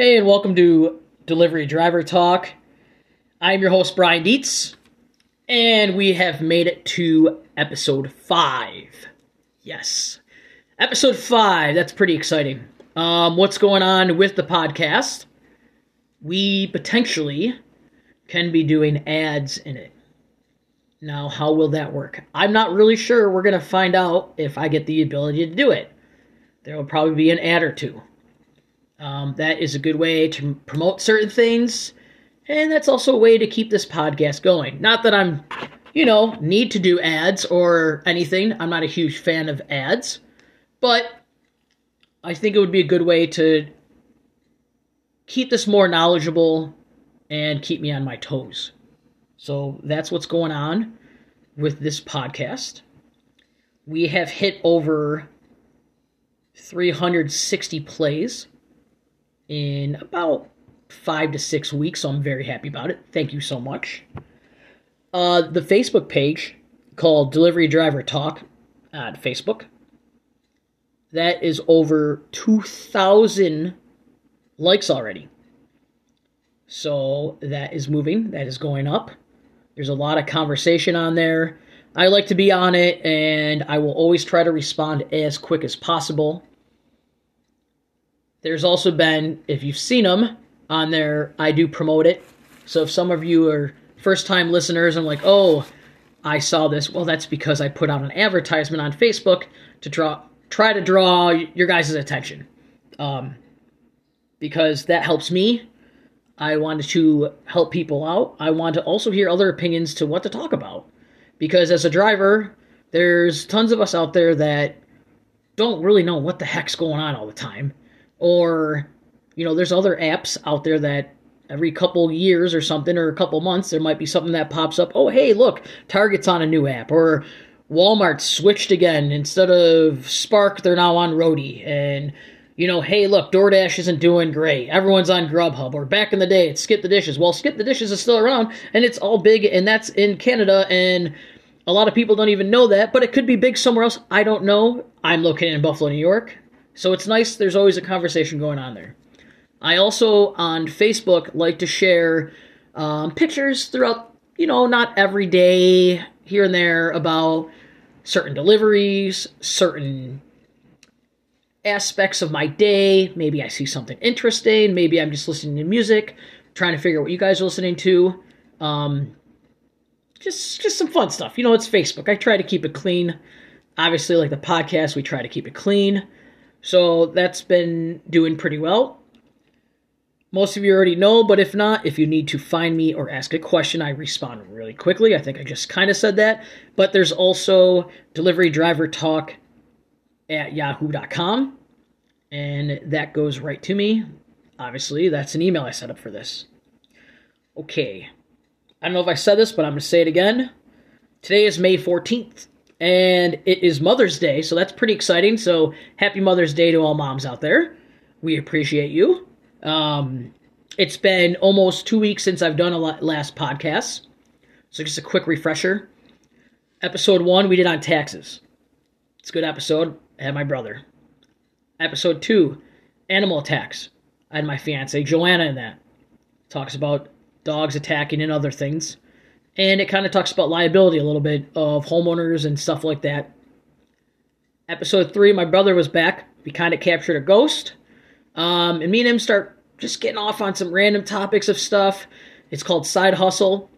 Hey, and welcome to Delivery Driver Talk. I'm your host, Brian Dietz, and we have made it to episode five. Yes, episode five. That's pretty exciting. Um, what's going on with the podcast? We potentially can be doing ads in it. Now, how will that work? I'm not really sure. We're going to find out if I get the ability to do it. There will probably be an ad or two. Um, that is a good way to promote certain things, and that's also a way to keep this podcast going. Not that I'm, you know, need to do ads or anything. I'm not a huge fan of ads, but I think it would be a good way to keep this more knowledgeable and keep me on my toes. So that's what's going on with this podcast. We have hit over 360 plays in about five to six weeks, so I'm very happy about it. Thank you so much. Uh, the Facebook page called Delivery Driver Talk on Facebook. That is over 2,000 likes already. So that is moving, that is going up. There's a lot of conversation on there. I like to be on it, and I will always try to respond as quick as possible. There's also been, if you've seen them on there, I do promote it. So if some of you are first time listeners and like, oh, I saw this, well, that's because I put out an advertisement on Facebook to draw, try to draw your guys' attention. Um, because that helps me I wanted to help people out. I want to also hear other opinions to what to talk about. Because as a driver, there's tons of us out there that don't really know what the heck's going on all the time. Or, you know, there's other apps out there that every couple years or something, or a couple months, there might be something that pops up. Oh, hey, look, Target's on a new app. Or Walmart switched again. Instead of Spark, they're now on Roadie. And you know, hey, look, DoorDash isn't doing great. Everyone's on Grubhub. Or back in the day, it's Skip the Dishes. Well, Skip the Dishes is still around, and it's all big, and that's in Canada, and a lot of people don't even know that, but it could be big somewhere else. I don't know. I'm located in Buffalo, New York, so it's nice. There's always a conversation going on there. I also, on Facebook, like to share um, pictures throughout, you know, not every day, here and there, about certain deliveries, certain aspects of my day. Maybe I see something interesting. Maybe I'm just listening to music, trying to figure out what you guys are listening to. Um, just just some fun stuff. You know, it's Facebook. I try to keep it clean. Obviously, like the podcast, we try to keep it clean. So that's been doing pretty well. Most of you already know, but if not, if you need to find me or ask a question, I respond really quickly. I think I just kind of said that. But there's also delivery driver talk at yahoo.com and that goes right to me. Obviously, that's an email I set up for this. Okay. I don't know if I said this, but I'm going to say it again. Today is May 14th, and it is Mother's Day, so that's pretty exciting. So, happy Mother's Day to all moms out there. We appreciate you. Um, it's been almost two weeks since I've done a last podcast. So, just a quick refresher. Episode one, we did on taxes. It's a good episode. I had my brother. Episode 2, Animal Attacks. I had my fiance Joanna in that. Talks about dogs attacking and other things. And it kind of talks about liability a little bit of homeowners and stuff like that. Episode 3, my brother was back. We kind of captured a ghost. Um, and me and him start just getting off on some random topics of stuff. It's called Side Hustle.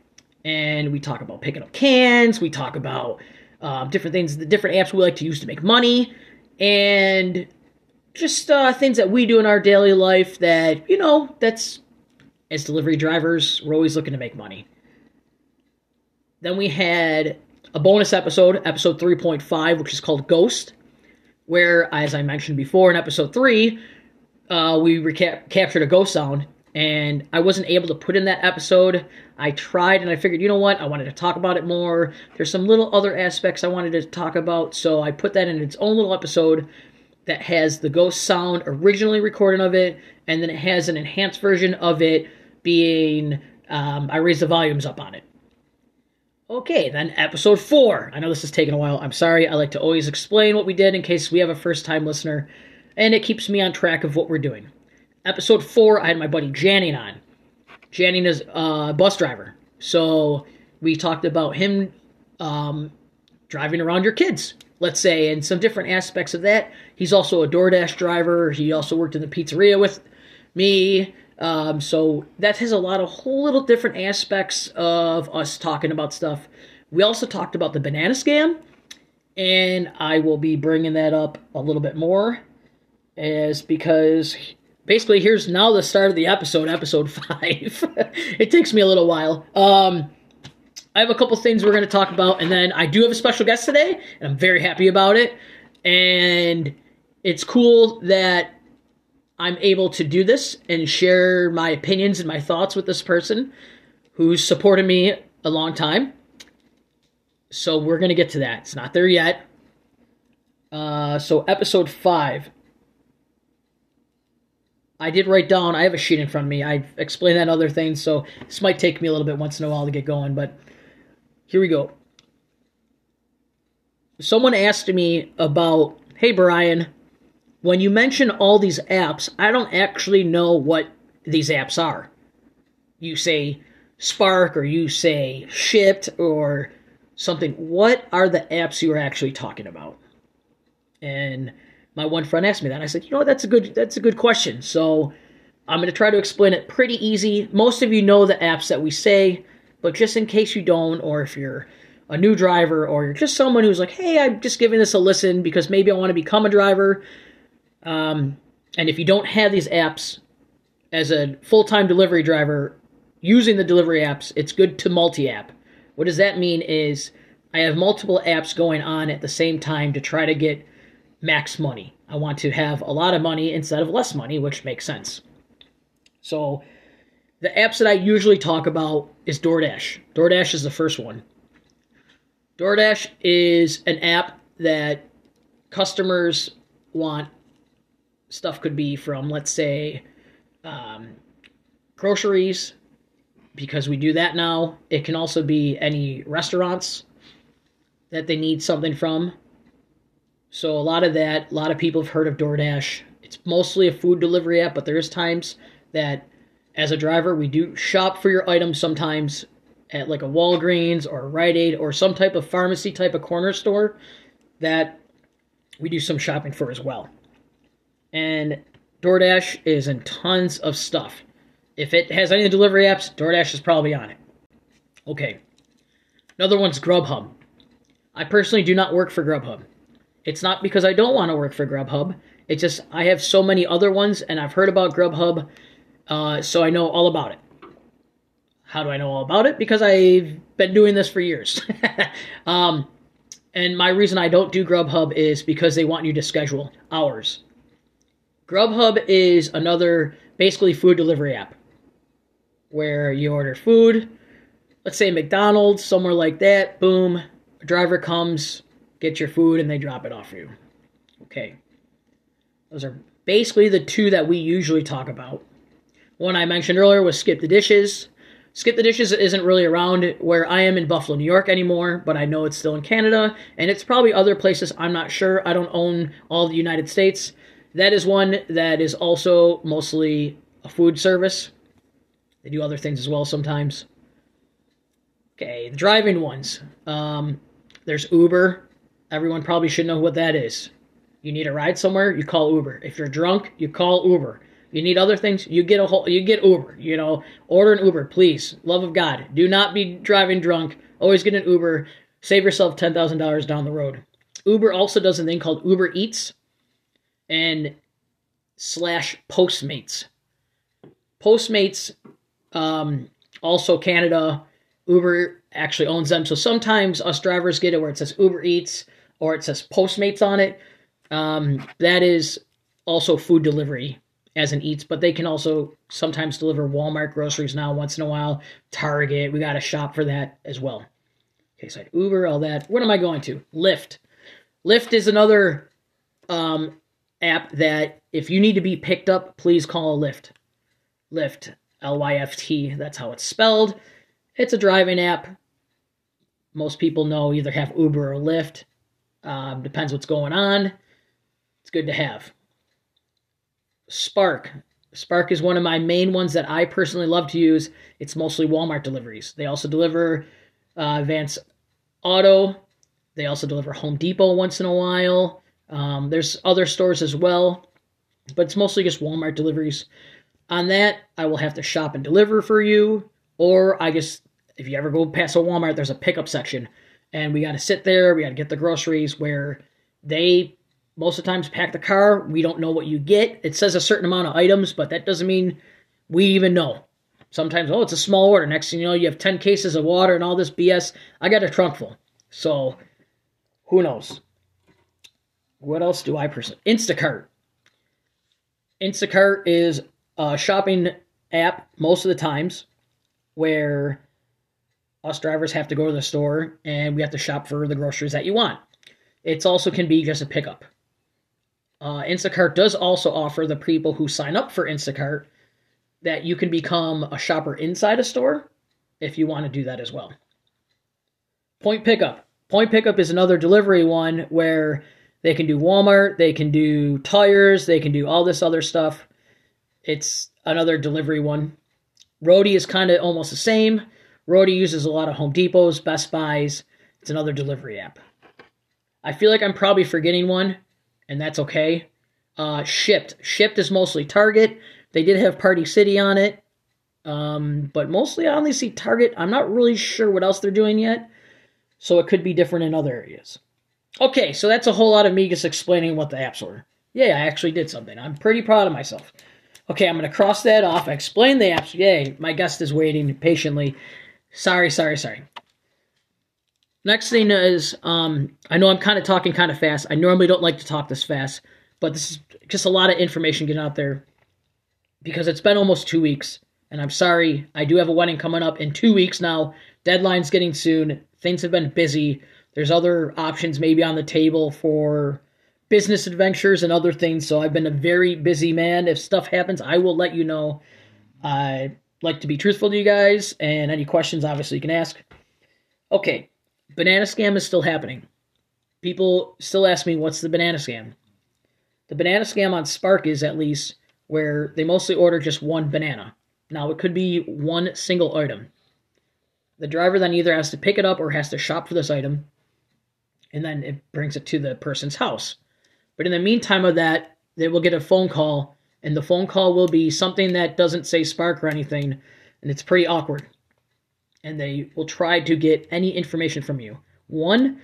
And we talk about picking up cans. We talk about um, different things, the different apps we like to use to make money. And just uh, things that we do in our daily life that, you know, that's as delivery drivers, we're always looking to make money. Then we had a bonus episode, episode 3.5, which is called Ghost, where, as I mentioned before in episode 3, uh, we reca- captured a ghost sound, and I wasn't able to put in that episode. I tried, and I figured, you know what, I wanted to talk about it more. There's some little other aspects I wanted to talk about, so I put that in its own little episode that has the ghost sound originally recorded of it, and then it has an enhanced version of it being um, I raised the volumes up on it. Okay, then episode four. I know this is taking a while. I'm sorry. I like to always explain what we did in case we have a first time listener, and it keeps me on track of what we're doing. episode four, I had my buddy Janning on. Janning is a bus driver. So we talked about him um, driving around your kids, let's say, and some different aspects of that. He's also a DoorDash driver. He also worked in the pizzeria with me. Um, so that has a lot of whole little different aspects of us talking about stuff. We also talked about the banana scam, and I will be bringing that up a little bit more, as because basically here's now the start of the episode, episode five. it takes me a little while. Um, I have a couple things we're going to talk about, and then I do have a special guest today, and I'm very happy about it. And it's cool that I'm able to do this and share my opinions and my thoughts with this person who's supported me a long time. So we're going to get to that. It's not there yet. Uh, so, episode five. I did write down, I have a sheet in front of me. I explained that other things, so this might take me a little bit once in a while to get going, but here we go. Someone asked me about, hey, Brian, when you mention all these apps, I don't actually know what these apps are. You say Spark or you say Shipt or something. What are the apps you are actually talking about? And my one friend asked me that. I said, you know, that's a good that's a good question. So I'm going to try to explain it pretty easy. Most of you know the apps that we say, but just in case you don't, or if you're a new driver, or you're just someone who's like, hey, I'm just giving this a listen because maybe I want to become a driver um, and if you don't have these apps as a full time delivery driver using the delivery apps, it's good to multi app. What does that mean is I have multiple apps going on at the same time to try to get max money. I want to have a lot of money instead of less money, which makes sense. So the apps that I usually talk about is DoorDash. DoorDash is the first one. DoorDash is an app that customers want stuff could be from, let's say, um, groceries, because we do that now. It can also be any restaurants that they need something from. So a lot of that, a lot of people have heard of DoorDash. It's mostly a food delivery app, but there is times that as a driver we do shop for your items sometimes at like a Walgreens or a Rite Aid or some type of pharmacy type of corner store that we do some shopping for as well and DoorDash is in tons of stuff. If it has any delivery apps, DoorDash is probably on it. Okay. Another one's Grubhub. I personally do not work for Grubhub. It's not because I don't want to work for Grubhub. It's just I have so many other ones, and I've heard about Grubhub, uh, so I know all about it. How do I know all about it? Because I've been doing this for years. um, and my reason I don't do Grubhub is because they want you to schedule hours. Grubhub is another basically food delivery app where you order food, let's say McDonald's, somewhere like that, boom, a driver comes, get your food, and they drop it off for you. Okay. Those are basically the two that we usually talk about. One I mentioned earlier was Skip the Dishes. Skip the Dishes isn't really around where I am in Buffalo, New York anymore, but I know it's still in Canada, and it's probably other places. I'm not sure. I don't own all the United States. That is one that is also mostly a food service. They do other things as well sometimes. Okay, the driving ones. Um, there's Uber. Everyone probably should know what that is. You need a ride somewhere, you call Uber. If you're drunk, you call Uber. You need other things, you get a whole, you get Uber. You know, order an Uber, please. Love of God, do not be driving drunk. Always get an Uber. Save yourself ten thousand dollars down the road. Uber also does a thing called Uber Eats and slash Postmates. Postmates, um, also Canada, Uber actually owns them. So sometimes us drivers get it where it says Uber Eats or it says Postmates on it. Um, that is also food delivery as an Eats, but they can also sometimes deliver Walmart groceries now once in a while. Target, we got to shop for that as well. Okay, so Uber, all that. What am I going to? Lyft. Lyft is another um, app that if you need to be picked up, please call a Lyft. Lyft, L Y F T, that's how it's spelled. It's a driving app. Most people know either have Uber or Lyft. Um, depends what's going on. It's good to have. Spark. Spark is one of my main ones that I personally love to use. It's mostly Walmart deliveries. They also deliver uh, Advance Auto. They also deliver Home Depot once in a while. Um, there's other stores as well, but it's mostly just Walmart deliveries. On that, I will have to shop and deliver for you, or I just if you ever go past a Walmart, there's a pickup section, and we got to sit there. We got to get the groceries where they most of the times pack the car. We don't know what you get. It says a certain amount of items, but that doesn't mean we even know. Sometimes, oh, it's a small order. Next thing you know, you have 10 cases of water and all this BS. I got a trunk full. So, who knows? What else do I personally? Instacart. Instacart is a shopping app most of the times where us drivers have to go to the store and we have to shop for the groceries that you want. It also can be just a pickup. Uh, Instacart does also offer the people who sign up for Instacart that you can become a shopper inside a store if you want to do that as well. Point pickup. Point pickup is another delivery one where they can do Walmart, they can do tires, they can do all this other stuff. It's another delivery one. Roadie is kind of almost the same. Roadie uses a lot of Home Depots, Best Buys. It's another delivery app. I feel like I'm probably forgetting one, and that's okay. Uh, Shipped. Shipt is mostly Target. They did have Party City on it, um, but mostly I only see Target. I'm not really sure what else they're doing yet, so it could be different in other areas. Okay, so that's a whole lot of me just explaining what the apps were. Yeah, I actually did something. I'm pretty proud of myself. Okay, I'm going to cross that off. I explained the apps. Yay, my guest is waiting patiently. Sorry, sorry, sorry. Next thing is, um, I know I'm kind of talking kind of fast. I normally don't like to talk this fast, but this is just a lot of information getting out there because it's been almost two weeks. And I'm sorry, I do have a wedding coming up in two weeks now. Deadline's getting soon. Things have been busy. There's other options maybe on the table for business adventures and other things. So I've been a very busy man. If stuff happens, I will let you know. I like to be truthful to you guys, and any questions, obviously, you can ask. Okay, banana scam is still happening. People still ask me, what's the banana scam? The banana scam on Spark is at least where they mostly order just one banana. Now, it could be one single item. The driver then either has to pick it up or has to shop for this item, and then it brings it to the person's house. But in the meantime of that, they will get a phone call, and the phone call will be something that doesn't say Spark or anything, and it's pretty awkward. And they will try to get any information from you. One,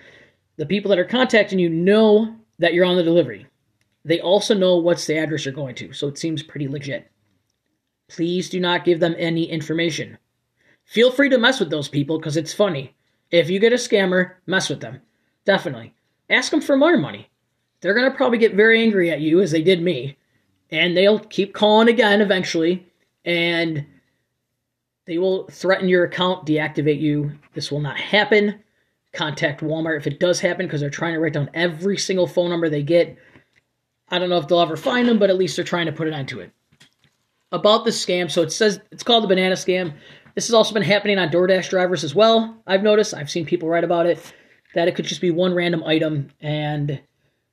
the people that are contacting you know that you're on the delivery. They also know what's the address you're going to, so it seems pretty legit. Please do not give them any information. Feel free to mess with those people because it's funny. If you get a scammer, mess with them. Definitely. Ask them for more money. They're going to probably get very angry at you, as they did me, and they'll keep calling again eventually, and they will threaten your account, deactivate you. This will not happen. Contact Walmart if it does happen because they're trying to write down every single phone number they get. I don't know if they'll ever find them, but at least they're trying to put an end to it. About this scam, so it says it's called the banana scam. This has also been happening on DoorDash drivers as well. I've noticed. I've seen people write about it that it could just be one random item and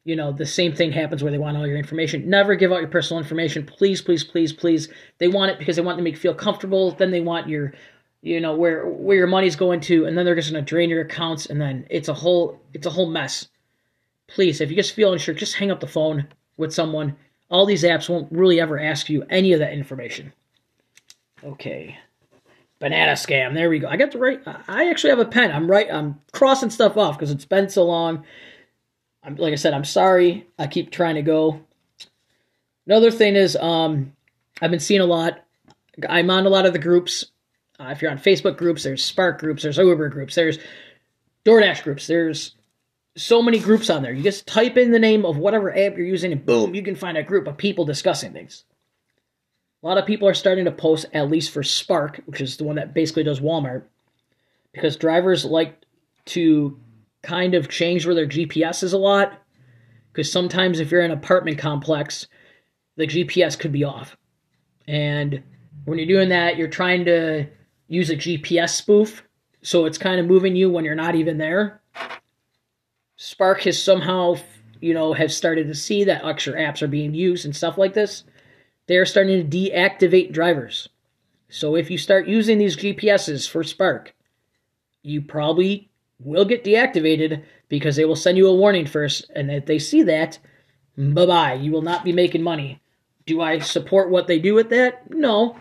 you know the same thing happens where they want all your information. Never give out your personal information. Please please please please. They want it because they want to make you feel comfortable. Then they want your you know where where your money's going to and then they're just going to drain your accounts and then it's a whole it's a whole mess. Please if you just feel unsure just hang up the phone with someone. All these apps won't really ever ask you any of that information. Okay banana scam there we go i got to write i actually have a pen i'm right i'm crossing stuff off because it's been so long I'm like I said, I'm sorry. I keep trying to go. Another thing is, um, I've been seeing a lot. I'm on a lot of the groups. Uh, if you're on Facebook groups, there's Spark groups, there's Uber groups, there's DoorDash groups, there's so many groups on there. You just type in the name of whatever app you're using, and boom, you can find a group of people discussing things. A lot of people are starting to post, at least for Spark, which is the one that basically does Walmart, because drivers like to kind of change where their GPS is a lot. Because sometimes if you're in an apartment complex, the GPS could be off. And when you're doing that, you're trying to use a GPS spoof. So it's kind of moving you when you're not even there. Spark has somehow, you know, have started to see that extra apps are being used and stuff like this. They are starting to deactivate drivers. So if you start using these GPSs for Spark, you probably will get deactivated because they will send you a warning first. And if they see that, bye bye, you will not be making money. Do I support what they do with that? No.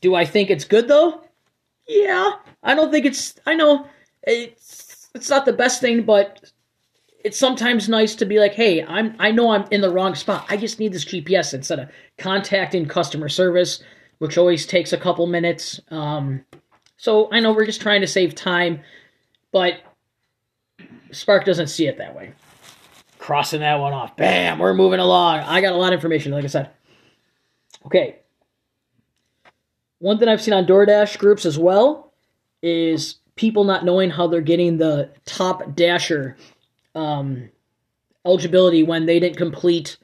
Do I think it's good though? Yeah. I don't think it's, I know it's, it's not the best thing, but it's sometimes nice to be like, hey, I'm I know I'm in the wrong spot. I just need this GPS instead of contacting customer service, which always takes a couple minutes. Um, so I know we're just trying to save time, but Spark doesn't see it that way. Crossing that one off. Bam, we're moving along. I got a lot of information, like I said. Okay. One thing I've seen on DoorDash groups as well is people not knowing how they're getting the top dasher um, eligibility when they didn't complete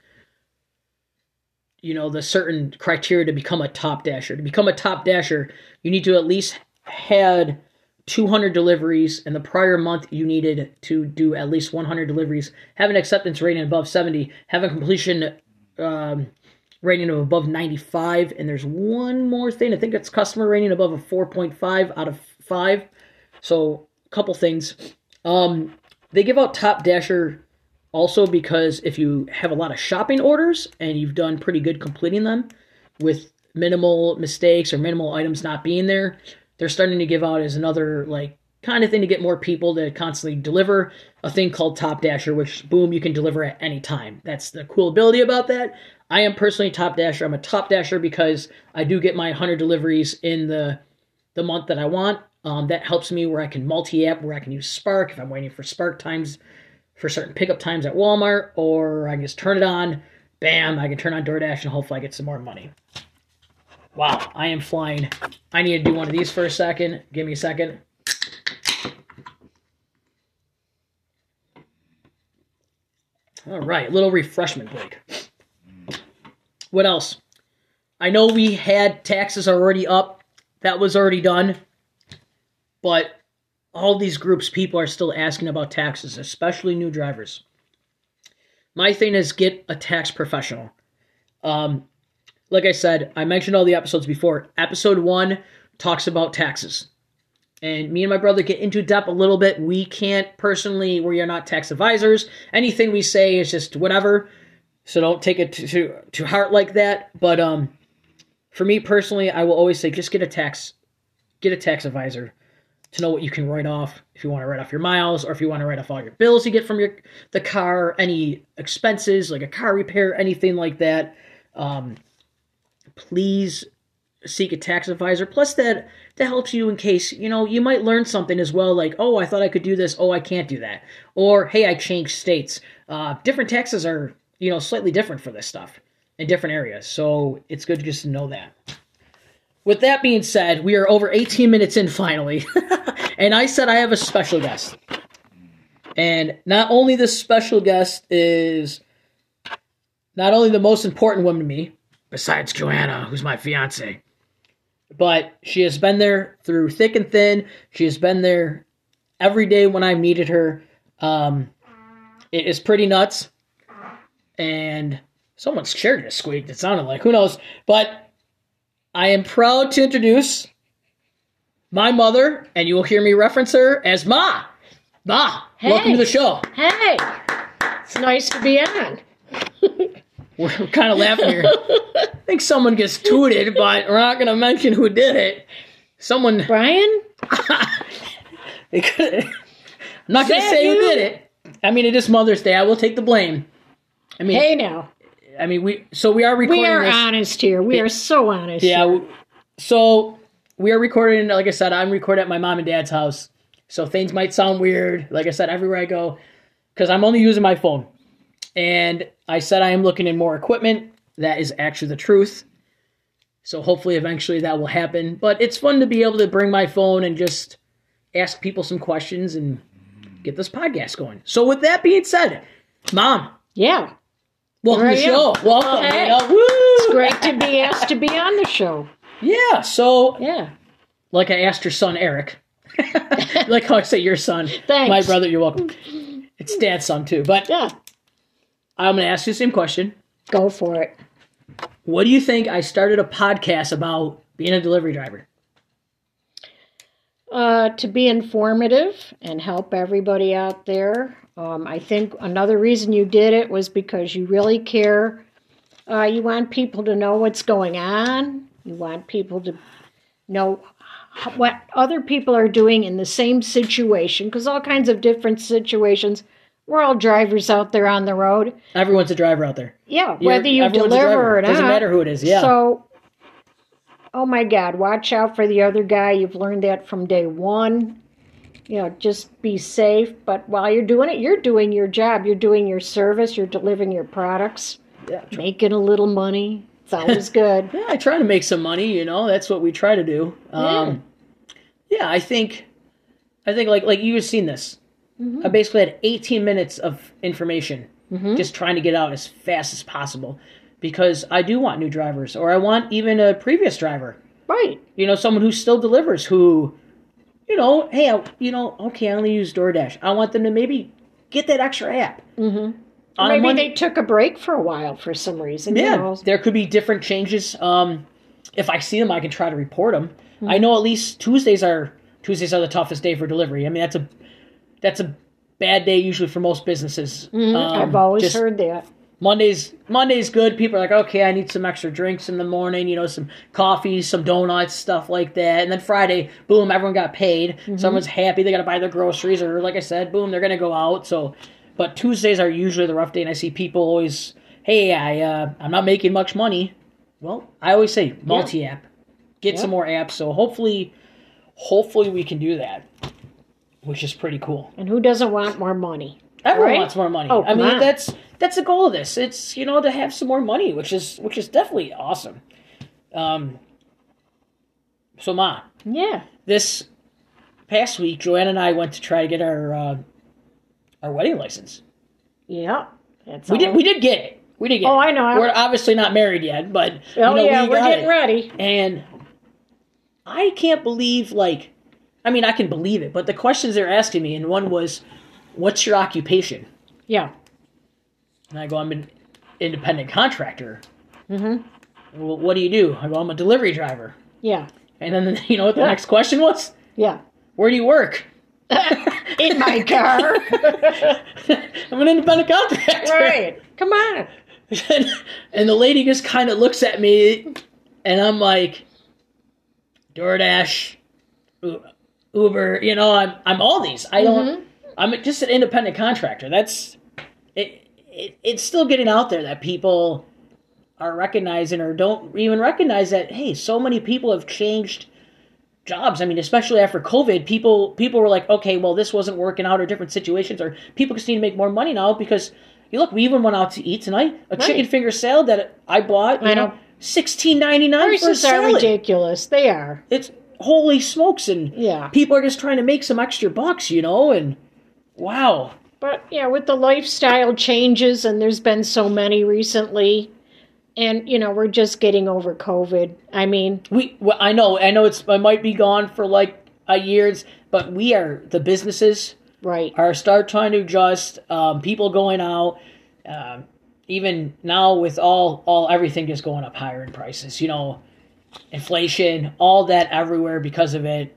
you know the certain criteria to become a top dasher. To become a top dasher you need to at least had 200 deliveries and the prior month you needed to do at least 100 deliveries. Have an acceptance rating above 70 have a completion um, rating of above 95 and there's one more thing. I think it's customer rating above a 4.5 out of 5 so a couple things. Um, they give out Top Dasher also because if you have a lot of shopping orders and you've done pretty good completing them with minimal mistakes or minimal items not being there, they're starting to give out as another like kind of thing to get more people to constantly deliver a thing called Top Dasher, which boom, you can deliver at any time. That's the cool ability about that. I am personally Top Dasher. I'm a Top Dasher because I do get my 100 deliveries in the the month that I want. Um, that helps me where I can multi-app, where I can use Spark if I'm waiting for Spark times for certain pickup times at Walmart, or I can just turn it on. Bam! I can turn on DoorDash and hopefully I get some more money. Wow, I am flying. I need to do one of these for a second. Give me a second. All right, little refreshment break. What else? I know we had taxes already up. That was already done. But all these groups, people are still asking about taxes, especially new drivers. My thing is get a tax professional. Um, like I said, I mentioned all the episodes before. Episode one talks about taxes. And me and my brother get into depth a little bit. We can't personally, we are not tax advisors. Anything we say is just whatever. So don't take it to, to, to heart like that. But um, for me personally, I will always say just get a tax, get a tax advisor to know what you can write off if you want to write off your miles or if you want to write off all your bills you get from your the car any expenses like a car repair anything like that um, please seek a tax advisor. Plus that that helps you in case you know you might learn something as well like oh i thought i could do this. Oh i can't do that. Or hey i changed states. Uh, different taxes are you know slightly different for this stuff in different areas so it's good just to know that with that being said, we are over 18 minutes in finally. and I said I have a special guest. And not only this special guest is not only the most important woman to me, besides Joanna, who's my fiance, but she has been there through thick and thin. She has been there every day when I've needed her. Um, it is pretty nuts. And someone's chair just squeaked. It sounded like who knows, but I am proud to introduce my mother, and you will hear me reference her as Ma. Ma, Hey. welcome to the show. Hey, it's nice to be on. We're kind of laughing here. I think someone gets tooted, but we're not going to mention who did it. Someone. Brian? They could, I'm not going to say who did it. I mean, it is Mother's Day. I will take the blame. I mean, Hey now. I mean, we. So we are recording We are this. honest here. We are so honest. Yeah. here. So we are recording. Like I said, I'm recording at my mom and dad's house. So things might sound weird. Like I said, everywhere I go, because I'm only using my phone. And I said I am looking in more equipment. That is actually the truth. So hopefully, eventually, that will happen. But it's fun to be able to bring my phone and just ask people some questions and get this podcast going. So with that being said, mom, Yeah. Welcome to the show. Welcome. Hey. you know, woo! Great to be asked to be on the show. Yeah. So Yeah. like I asked your son Eric. like how I say your son. Thanks. My brother, you're welcome. It's dad's son too. But Yeah. I'm gonna ask you the same question. Go for it. What do you think? I started a podcast about being a delivery driver. Uh, to be informative and help everybody out there. Um, I think another reason you did it was because you really care. Uh, you want people to know what's going on. You want people to know what other people are doing in the same situation, because all kinds of different situations. We're all drivers out there on the road. Everyone's a driver out there. Yeah, You're- whether you deliver or not. Doesn't matter who it is, yeah. So, oh my God, watch out for the other guy. You've learned that from day one. You know, just be safe. But while you're doing it, you're doing your job. You're doing your service. You're delivering your products, Yeah. making a little money. It's always good. Yeah, I try to make some money. You know, that's what we try to do. Um, yeah. I think, I think like like you've seen this. I basically had 18 minutes of information, just trying to get out as fast as possible, because I do want new drivers, or I want even a previous driver. right. You know, someone who still delivers, who, you know, hey, I, you know, okay, I only use DoorDash. I want them to maybe get that extra app. Mm-hmm. Maybe they took a break for a while for some reason. you yeah, know. there could be different changes. Um, if I see them, I can try to report them. I know at least Tuesdays are Tuesdays are the toughest day for delivery. I mean, that's a that's a bad day usually for most businesses. Um, I've always just heard that. Mondays Mondays good. People are like, okay, I need some extra drinks in the morning. You know, some coffee, some donuts, stuff like that. And then Friday, boom, everyone got paid. Someone's happy. They got to buy their groceries, or like I said, boom, they're gonna go out. So, but Tuesdays are usually the rough day, and I see people always, hey, I uh, I'm not making much money. Well, I always say multi app, get Yeah. some more apps. So hopefully, hopefully we can do that, which is pretty cool. And who doesn't want more money? Everyone Right? wants more money. Oh, I mean, on. that's that's the goal of this. It's you know to have some more money, which is which is definitely awesome. Um. So, ma, Yeah. this past week, Joanna and I went to try to get our uh, our wedding license. Yeah. That's We all. did. We did get it. We did get. It. Oh, it. I know. We're obviously not married yet, but you Oh know, yeah, we we're getting it. ready. And I can't believe, like, I mean, I can believe it, but the questions they're asking me, and one was, "What's your occupation?" Yeah. And I go, I'm an independent contractor. Mm-hmm. Well, what do you do? I go, I'm a delivery driver. Yeah. And then you know what the Yeah. next question was? Yeah. Where do you work? In my car. I'm an independent contractor. right. Come on. And, and the lady just kind of looks at me, and I'm like, DoorDash, Uber. You know, I'm I'm all these. I don't. I'm just an independent contractor. That's it, it. It's still getting out there that people are recognizing or don't even recognize that. Hey, so many people have changed jobs. I mean, especially after COVID, people people were like, okay, well, this wasn't working out, or different situations, or people just need to make more money now because you look. We even went out to eat tonight. A chicken finger salad that I bought. You I know, know. sixteen ninety nine for a Prices are ridiculous. They are. It's holy smokes, and Yeah. people are just trying to make some extra bucks, you know, and wow. But yeah, with the lifestyle changes, and there's been so many recently, and you know, we're just getting over COVID. I mean, We, well, I know, I know it's, I might be gone for like a years, but we are the businesses right. are start trying to adjust. Um, people going out, um, even now with all all everything just going up higher in prices. You know, inflation, all that everywhere because of it.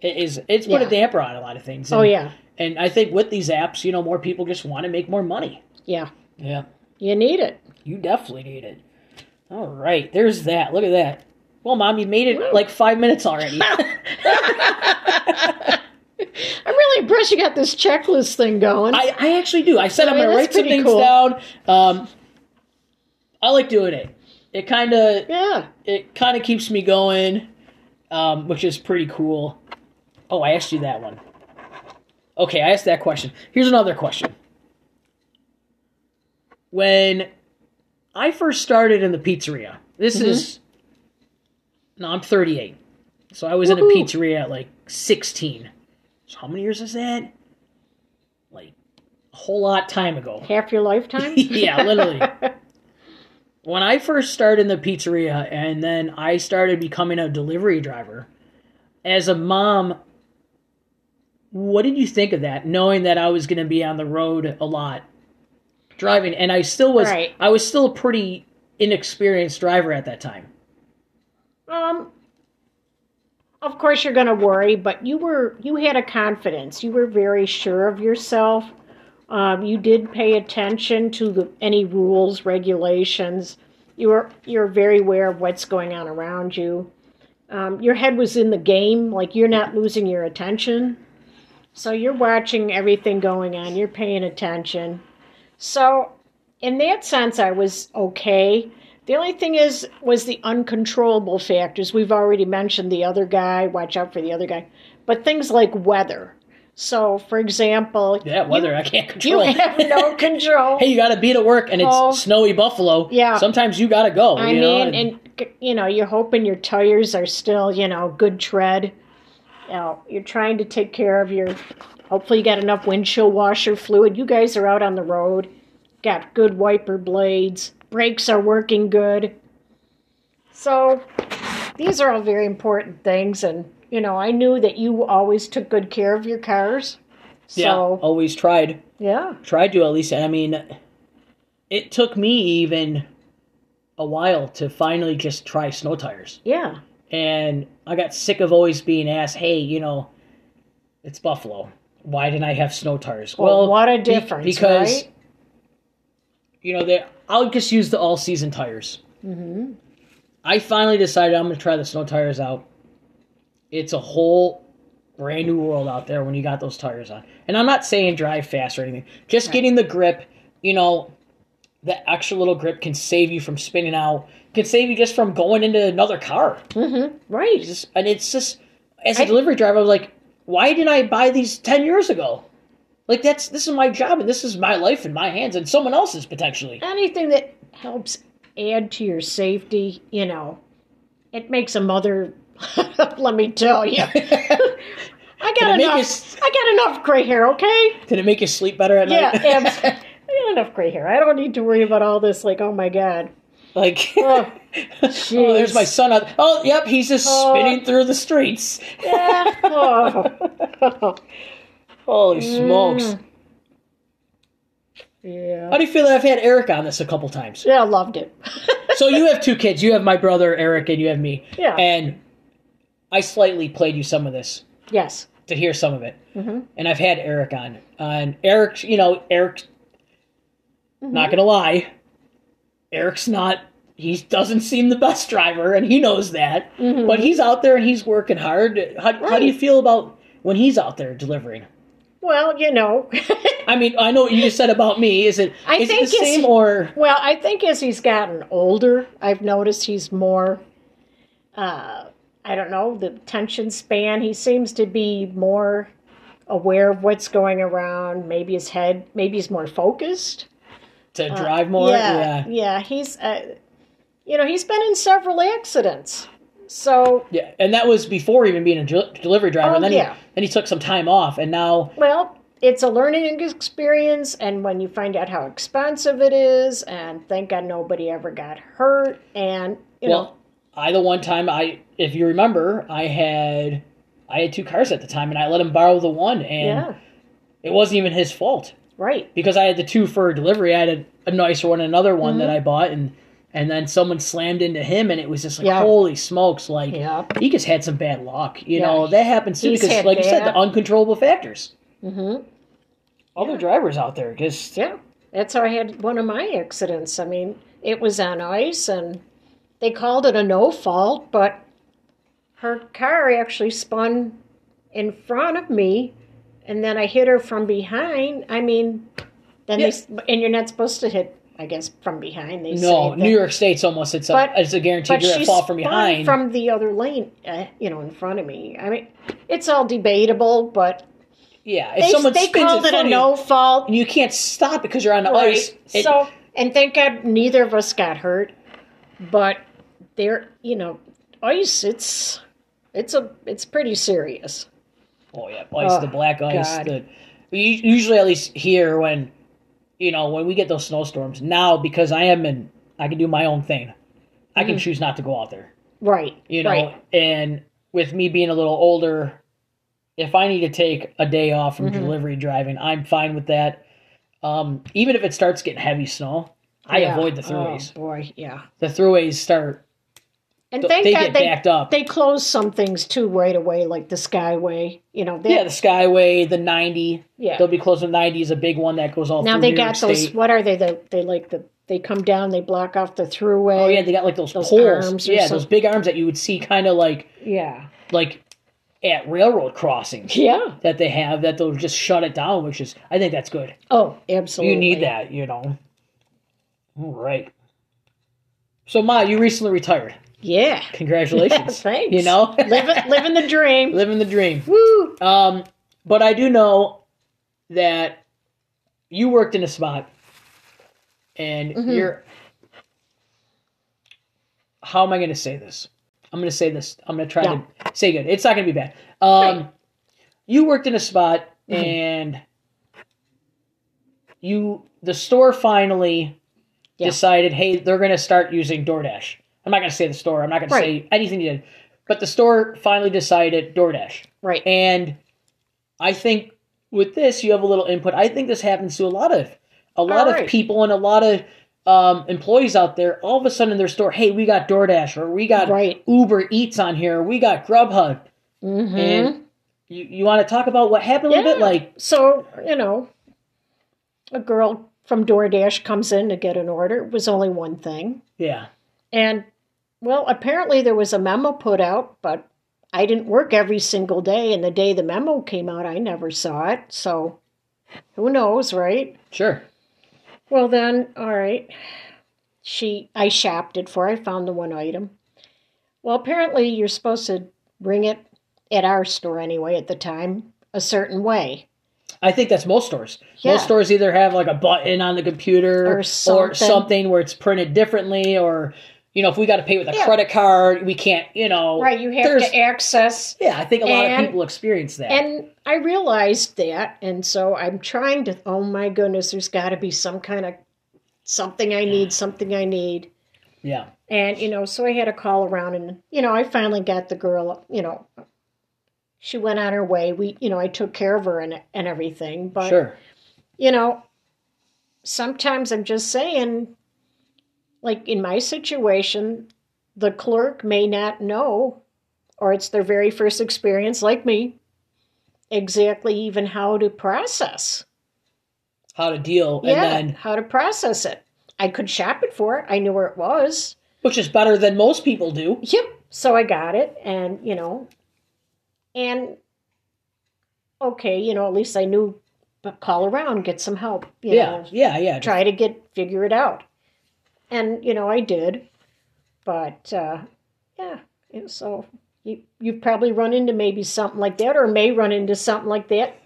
It is it's put a damper on a lot of things. Oh yeah. And I think with these apps, you know, more people just want to make more money. Yeah. Yeah. You need it. You definitely need it. All right, there's that. Look at that. Well, mom, you made it Woo. like five minutes already. I'm really impressed you got this checklist thing going. I, I actually do. I said I I'm going to write some things cool. down. Um, I like doing it. It kind of yeah. it kind of keeps me going, um, which is pretty cool. Oh, I asked you that one. Okay, I asked that question. Here's another question. When I first started in the pizzeria, this Mm-hmm. is no, I'm 38, so I was in a pizzeria at like 16. So how many years is that? Like a whole lot time ago. Half your lifetime? yeah, literally. when I first started in the pizzeria and then I started becoming a delivery driver, as a mom, what did you think of that? Knowing that I was going to be on the road a lot, driving, and I still was, Right. I was still a pretty inexperienced driver at that time. Um, of course you're going to worry, but you were you had a confidence. You were very sure of yourself. Um, you did pay attention to the any rules, regulations. You were you're very aware of what's going on around you. Um, your head was in the game, like you're not losing your attention. So you're watching everything going on. You're paying attention. So in that sense, I was okay. The only thing is was the uncontrollable factors. We've already mentioned the other guy. Watch out for the other guy. But things like weather. So, for example, Yeah, weather I can't you, control. you have no control. hey, you got to be to work, and it's Oh. snowy Buffalo. Yeah. Sometimes you got to go. I you know, mean, and you know, you're hoping your tires are still, you know, good tread. You know, you're trying to take care of your. Hopefully, you got enough windshield washer fluid. You guys are out on the road, got good wiper blades, brakes are working good. So, these are all very important things, and you know, I knew that you always took good care of your cars. So, yeah, always tried. yeah, tried to at least. I mean, it took me even a while to finally just try snow tires, yeah, and I got sick of always being asked, "Hey, you know, it's Buffalo. Why didn't I have snow tires?" Well, what a be- difference, because right? you know they. I'll just use the all-season tires. Mm-hmm. I finally decided I'm going to try the snow tires out. It's a whole brand new world out there when you got those tires on. And I'm not saying drive fast or anything. Just getting the grip, you know, that extra little grip can save you from spinning out. Can save you just from going into another car. Mm-hmm. right. It's just, and it's just as a I- delivery driver, I was like, why didn't I buy these ten years ago? Like that's this is my job and this is my life in my hands and someone else's potentially. anything that helps add to your safety, you know, it makes a mother. let me tell you, I got enough. you I got enough gray hair. Okay. Did it make you sleep better at Yeah, night? I got enough gray hair. I don't need to worry about all this. Like, oh my god. like Oh, Oh, there's my son out. Oh, yep, he's just Oh. spinning through the streets. yeah. Oh. Holy smokes. Mm. yeah. How do you feel that I've had Eric on this a couple times? Yeah, I loved it. So you have two kids. You have my brother Eric and you have me. Yeah. And I slightly played you some of this yes. to hear some of it. Mm-hmm. And I've had Eric on. And Eric, you know, Eric, Mm-hmm. not to lie, Eric's not, he doesn't seem the best driver and he knows that. Mm-hmm. But he's out there and he's working hard. How, how do you feel about when he's out there delivering? Well, you know. I mean, I know what you just said about me. Is it I is think it the same or Well, I think as he's gotten older, I've noticed he's more, uh, I don't know, the tension span. He seems to be more aware of what's going around. Maybe his head, maybe he's more focused. To drive more? Uh, yeah, yeah. He's, uh, you know, he's been in several accidents. So, Yeah, and that was before even being a del- delivery driver. Oh, and then yeah. he, then he took some time off, and now well, it's a learning experience, and when you find out how expensive it is, and thank God nobody ever got hurt, and you know, well, I the one time I, if you remember, I had I had two cars at the time, and I let him borrow the one, and yeah, it wasn't even his fault right. because I had the two for delivery. I had a, a nicer one, and another one Mm-hmm. that I bought, and and then someone slammed into him, and it was just like Yeah. holy smokes, like Yeah. he just had some bad luck. You Yeah, know that happens too he's because, like you said, the uncontrollable factors. Mm-hmm. Other drivers out there just Yeah, that's how I had one of my accidents. I mean, it was on ice, and they called it a no fault, but her car actually spun in front of me, and then I hit her from behind. I mean, then Yeah. they and you're not supposed to hit. I guess from behind. They No, New York State's almost it's a But- it's a guaranteed but you're fall from behind. from the other lane, uh, you know, in front of me. I mean, it's all debatable, but yeah, if they, someone they spins called in it a front of you, no fault. and you can't stop because you're on the Right. ice. it- so, and thank God neither of us got hurt. But there, you know, ice. It's it's a it's pretty serious. Oh yeah, ice, Oh, the black ice. God. The usually at least here when you know when we get those snowstorms now because I am in I can do my own thing. I can choose not to go out there. Right. You know. Right. and with me being a little older, if I need to take a day off from Mm-hmm. delivery driving, I'm fine with that. Um, even if it starts getting heavy snow, I Yeah. avoid the throughways. Oh boy, yeah. The throughways start. And thank they God get they backed up. they close some things too right away, like the Skyway. You know, they, Yeah, the Skyway, the 90. Yeah. They'll be closing 90 is a big one that goes all through the biggest. now they New got York those. State. What are they? The, they like the they come down, they block off the throughway. Oh yeah, they got like those, Those poles. Yeah, some- those big arms that you would see kind of like yeah, like at railroad crossings yeah. that they have that they'll just shut it down, which is I think that's good. Oh, absolutely. You need that, you know. All right. So Ma, you recently retired. Yeah. Congratulations. Thanks. You know, living living the dream. living the dream. Woo. Um, but I do know that you worked in a spot, and Mm-hmm. you're. How am I going to say this? I'm going to say this. I'm going to try Yeah. to say good. It's not going to be bad. Um, Right. you worked in a spot, Mm-hmm. and you the store finally Yeah. decided, hey, they're going to start using DoorDash. I'm not going to say the store. I'm not going to say anything you did, but the store finally decided DoorDash. Right. And I think with this, you have a little input. I think this happens to a lot of a lot Alright. of people and a lot of um, employees out there. All of a sudden in their store, hey, we got DoorDash or we got Right. Uber Eats on here, or we got Grubhub, Mm-hmm. and you you want to talk about what happened a little bit? Like, So, you know, a girl from DoorDash comes in to get an order. It was only one thing. yeah, And, well, apparently there was a memo put out, but I didn't work every single day. And the day the memo came out, I never saw it. So, who knows, right? sure, Well, then, all right. She, I shopped it for. I found the one item. Well, apparently you're supposed to bring it at our store anyway at the time a certain way. I think that's most stores. Yeah. Most stores either have like a button on the computer Or something. something where it's printed differently, or you know, if we got to pay with a Yeah. credit card, we can't. You know, Right, you have to access Yeah, I think a lot of people experience that. And I realized that, and so I'm trying to. Oh my goodness, there's got to be some kind of something I need, something I need. yeah, And, you know, so I had to call around, and, you know, I finally got the girl, you know, she went on her way. We, you know, I took care of her and, and everything. But, sure. you know, sometimes I'm just saying, like in my situation, the clerk may not know, or it's their very first experience, like me, exactly even how to process. How to deal, yeah, and then how to process it. I could shop it for her. I knew where it was. which is better than most people do. Yep. So I got it, and you know, and okay, you know, at least I knew. But call around, get some help. Yeah, know, yeah, yeah. try to get figure it out and you know i did but uh yeah and so you you've probably run into maybe something like that or may run into something like that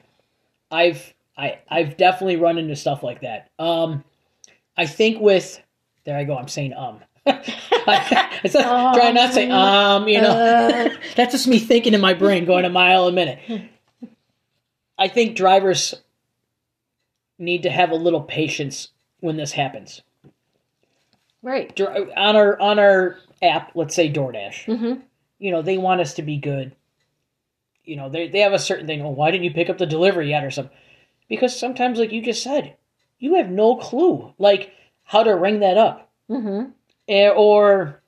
I've I I've definitely run into stuff like that. Um, I think with there I go. I'm saying um. I, I said, try not to say um. You know, Uh. that's just me thinking in my brain, going a mile a minute. I think drivers need to have a little patience when this happens. Right On our on our app, let's say DoorDash. Mhm. You know, they want us to be good. You know, they they have a certain thing. Oh, why didn't you pick up the delivery yet or something? Because sometimes, like you just said, you have no clue, like how to ring that up, mm-hmm. Eh, or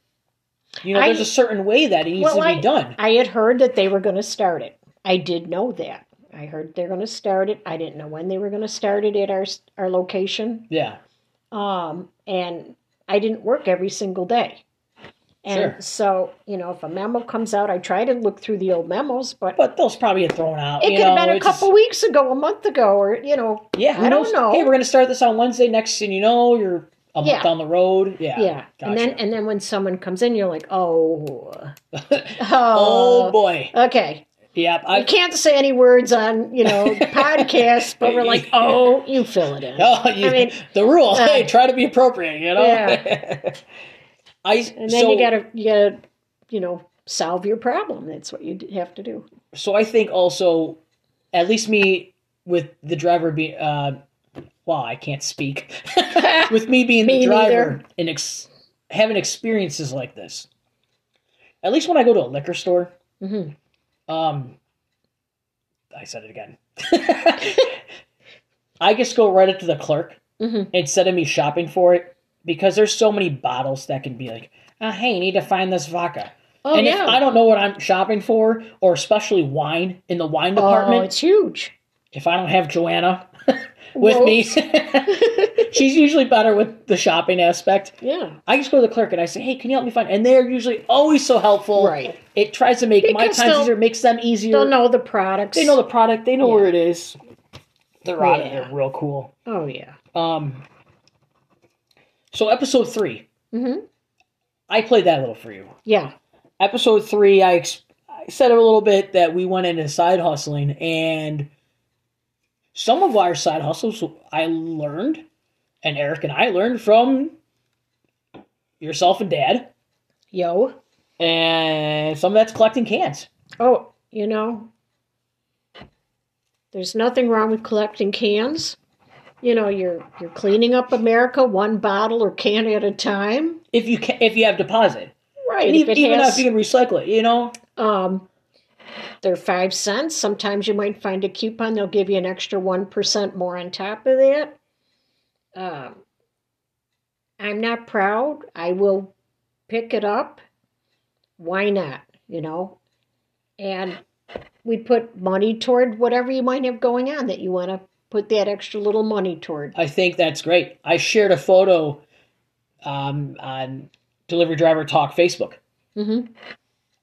you know, I- there's a certain way that it needs well to be I, done. I had heard that they were going to start it i did know that i heard they're going to start it i didn't know when they were going to start it at our our location yeah, um and i didn't work every single day and Sure. so you know if a memo comes out i try to look through the old memos but but those probably get thrown out. It could have been a just- couple weeks ago, a month ago, or you know. Yeah, I don't know. Hey, we're gonna start this on Wednesday. Next thing you know, you're a month Yeah. down the road. Yeah, yeah, and then and then when someone comes in, you're like, oh, oh oh, boy, okay. Yep. I I can't say any words on you know podcasts, but we're like, oh, you fill it in. Oh, you, I mean, the rule. uh, hey, try to be appropriate. You know. Yeah. I and then so you gotta you gotta you know solve your problem. That's what you have to do. so I think also, at least me with the driver being. Uh, well, I can't speak. with me being Me the driver neither. and ex- having experiences like this, at least when I go to a liquor store, hmm um, I said it again. I just go right up to the clerk hmm instead of me shopping for it because there's so many bottles that can be like, uh, hey, you need to find this vodka. Oh and yeah. if I don't know what I'm shopping for, or especially wine in the wine department, oh, department, it's huge. if I don't have Joanna with me, she's usually better with the shopping aspect. Yeah. I just go to the clerk and I say, "Hey, can you help me find?" And they're usually always so helpful. Right. It tries to make my Because times they'll- easier, makes them easier. They'll know the products. They know the product. They know Yeah. where it is. They're on it. Yeah. They're real cool. Oh yeah. Um. So episode three, Mm-hmm. I played that a little for you. Yeah. Episode three, I, ex- I said a little bit that we went into side hustling, and some of our side hustles I learned, and Eric and I learned from yourself and Dad, Yo. and some of that's collecting cans. Oh, you know, there's nothing wrong with collecting cans. You know, you're you're cleaning up America one bottle or can at a time. If you can, if you have deposit, Right. and if even, even has, if you can recycle it, you know. um, they're five cents. Sometimes you might find a coupon. They'll give you an extra one percent more on top of that. Um, I'm not proud. I will pick it up. Why not? You know, and we put money toward whatever you might have going on that you want to put that extra little money toward. I think that's great. I shared a photo um, on Delivery Driver Talk Facebook. Mm-hmm.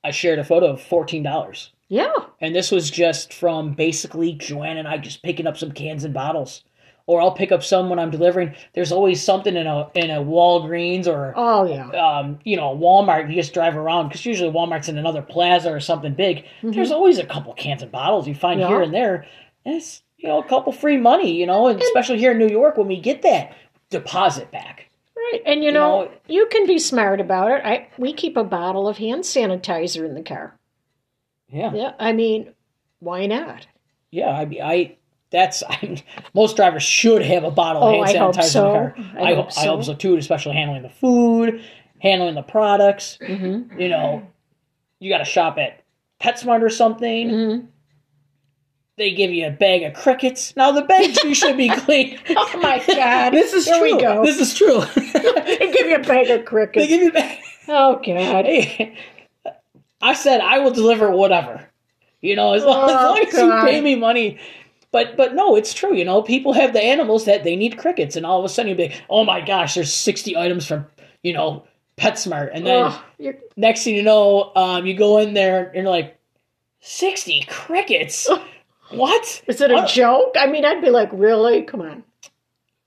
I shared a photo of fourteen dollars, Yeah. and this was just from basically Joanne and I just picking up some cans and bottles, or I'll pick up some when I'm delivering. There's always something in a in a Walgreens or Oh yeah. um, you know Walmart. You just drive around because usually Walmart's in another plaza or something big. There's always a couple cans and bottles you find Yeah. here and there. And it's you know a couple free money, you know, and especially here in New York when we get that deposit back. Right. And you know, know- you can be smart about it. I we keep a bottle of hand sanitizer in the car. Yeah, yeah. Yeah. I mean, why not? Yeah, I mean, I that's I'm, most drivers should have a bottle of Oh, hand sanitizer so. in the car. I I, hope I hope so. so too, especially handling the food, handling the products. Mm-hmm. You know, you got to shop at PetSmart or something. Mm-hmm. They give you a bag of crickets. Now the bags you should be clean. Oh my God. this is Here true. we go. This is true. they give you a bag of crickets. they give you a bag. Oh God. Hey, I said I will deliver whatever. You know, as long, as, Oh, long as you pay me money. But but no, it's true. You know, people have the animals that they need crickets, and all of a sudden you'll be, oh my gosh, there's 60 items from you know PetSmart, and then you're, next thing you know, um, you go in there and you're like, 60 crickets. what? is it a What? joke? I mean, I'd be like, really? Come on.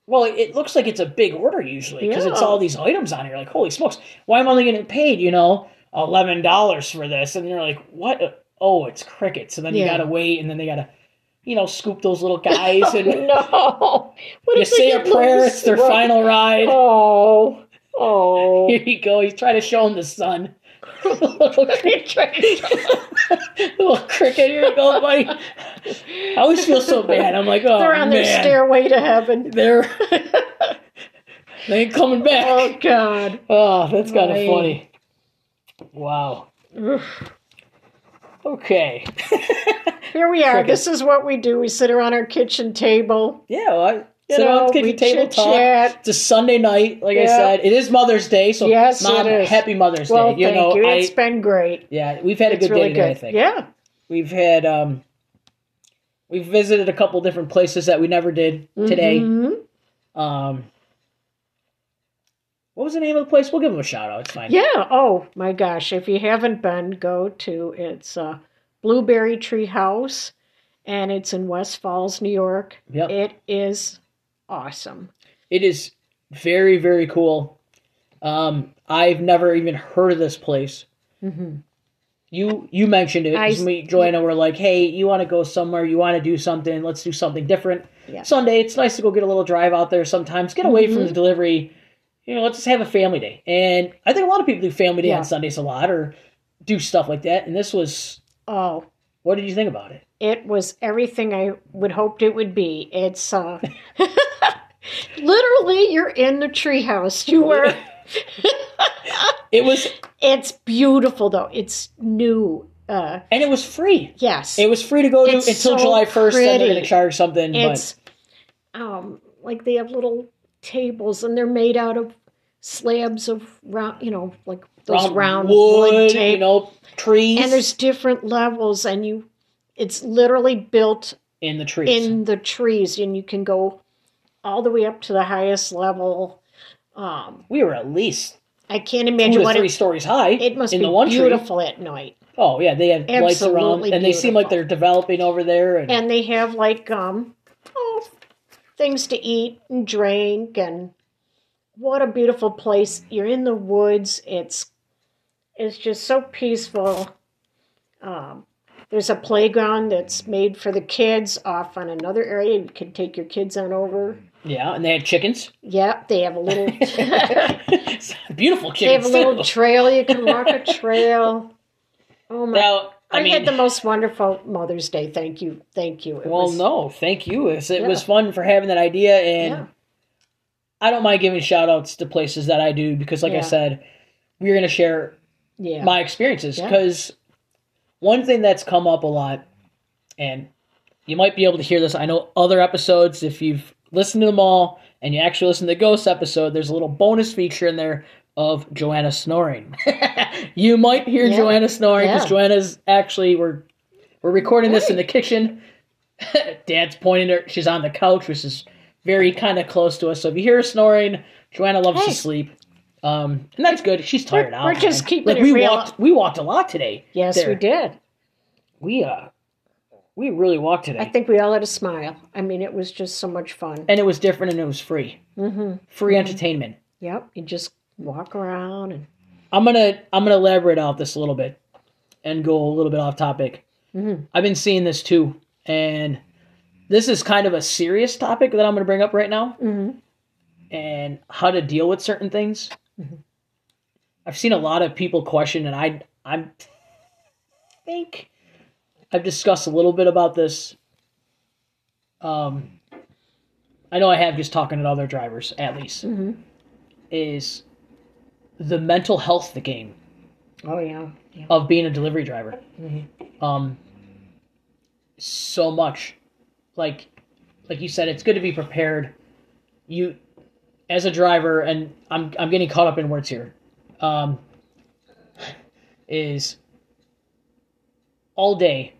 Well, it looks like it's a big order usually because it's all these items on here. Like, holy smokes, why am I only getting paid, you know, eleven dollars for this? And you're like, what? Oh, it's crickets. And then you gotta wait, and then they gotta, you know, scoop those little guys, and No. What you say a prayer. loose? It's their final ride. Oh. Oh. Here you go. He's trying to show him the sun. little, cricket. little cricket. Here you go, buddy. I always feel so bad. I'm like, oh They're on man, their stairway to heaven. they're they ain't coming back. Oh God. Oh, that's kind of funny. Wow. Okay. Here we are. This is what we do. We sit around our kitchen table. Yeah, well, I You sit know, the we table talk. chat. It's a Sunday night, like I said. It is Mother's Day, so Yes, Mom, happy Mother's Well, Day. You thank know, you. I It's been great. yeah, we've had a It's good really day today. I think. Yeah. We've had um, we've visited a couple different places that we never did today. Mhm. Um, what was the name of the place? We'll give them a shout out. It's fine. Yeah. Oh my gosh! If you haven't been, go to it's uh, Blueberry Tree House, and it's in West Falls, New York. Yep. It is awesome. It is very, very cool. Um, I've never even heard of this place. hmm You you mentioned it. I- me, Joanna, were like, "Hey, you want to go somewhere? You want to do something? Let's do something different." Yeah. Sunday, it's nice to go get a little drive out there. Sometimes get away from Mhm. the delivery. You know, let's just have a family day. And I think a lot of people do family day Yeah. on Sundays a lot, or do stuff like that. And this was. Oh, What did you think about it? it was everything I would hoped it would be. It's uh, literally you're in the treehouse. You were. It was, It's beautiful though. It's new. Uh, and it was free. yes. It was free to go to It's until so July first. Then they're going to charge something. It's um like they have little tables and they're made out of slabs of round, you know, like those Round round, wood, wood tape. you know, trees and there's different levels, and you, it's literally built in the trees. in the trees, and you can go all the way up to the highest level. Um, we were at least I can't imagine what three it, stories high. it must in be the one tree. beautiful at night. Oh yeah, they have lights around, Absolutely and they seem like they're developing over there. And, and they have like um things to eat and drink and what a beautiful place. You're in the woods. It's it's just so peaceful. Um, there's a playground that's made for the kids off on another area. You can take your kids on over. Yeah, and they have chickens. yep they have a little Beautiful chickens. they have a little trail. You can walk a trail. Oh my now, I, I, mean, had the most wonderful Mother's Day. Thank you, thank you. It well, was- no, thank you. It, it was fun for having that idea, and Yeah. I don't mind giving shout outs to places that I do because, like I said, we're going to share yeah, my experiences Yeah. because one thing that's come up a lot, and you might be able to hear this. I know other episodes, if you've listened to them all and you actually listen to the Ghost episode, there's a little bonus feature in there of Joanna snoring. you might hear Yeah. Joanna snoring because Yeah. Joanna's actually we're we're recording this in the kitchen. Dad's pointing her. She's on the couch, which is very kind of close to us. So if you hear her snoring, Joanna loves Hey. to sleep. Um, and that's good. She's tired out. we're just keeping like it we real. walked. We walked a lot today. yes, there. we did. We uh, we really walked today, I think we all had a smile. I mean, it was just so much fun. and it was different, and it was free. hmm Free entertainment. Yep, you just walk around and I'm gonna I'm gonna elaborate out this a little bit, and go a little bit off topic. Mhm. I've been seeing this too, and this is kind of a serious topic that I'm gonna bring up right now, Mhm. and how to deal with certain things. I've seen a lot of people question, and I I think I've discussed a little bit about this. Um, I know I have just talking to other drivers at least Mhm. is the mental health the game oh yeah, yeah. of being a delivery driver. Mhm. Um, so much, like, like you said, it's good to be prepared. You, as a driver, and I'm I'm getting caught up in words here. Um, is all day.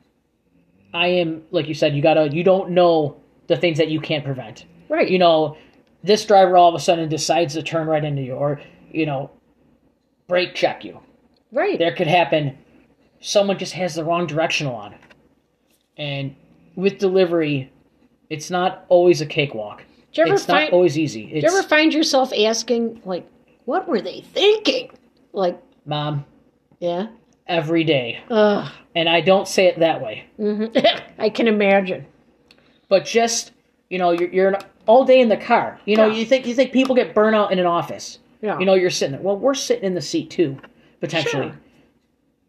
I am like you said. You gotta. You don't know the things that you can't prevent right. you know, this driver all of a sudden decides to turn right into you or, you know, brake check you. right. There could happen someone just has the wrong directional on. And with delivery, it's not always a cakewalk. You ever It's find? not always easy. It's you ever find yourself asking like, what were they thinking? Like, mom yeah. every day. Ugh. And I don't say it that way. hmm I can imagine. But just, you know, you're, you're all day in the car. You know, Yeah. you think you think people get burnout in an office. Yeah. You know, you're sitting there. Well, we're sitting in the seat too, potentially. Sure.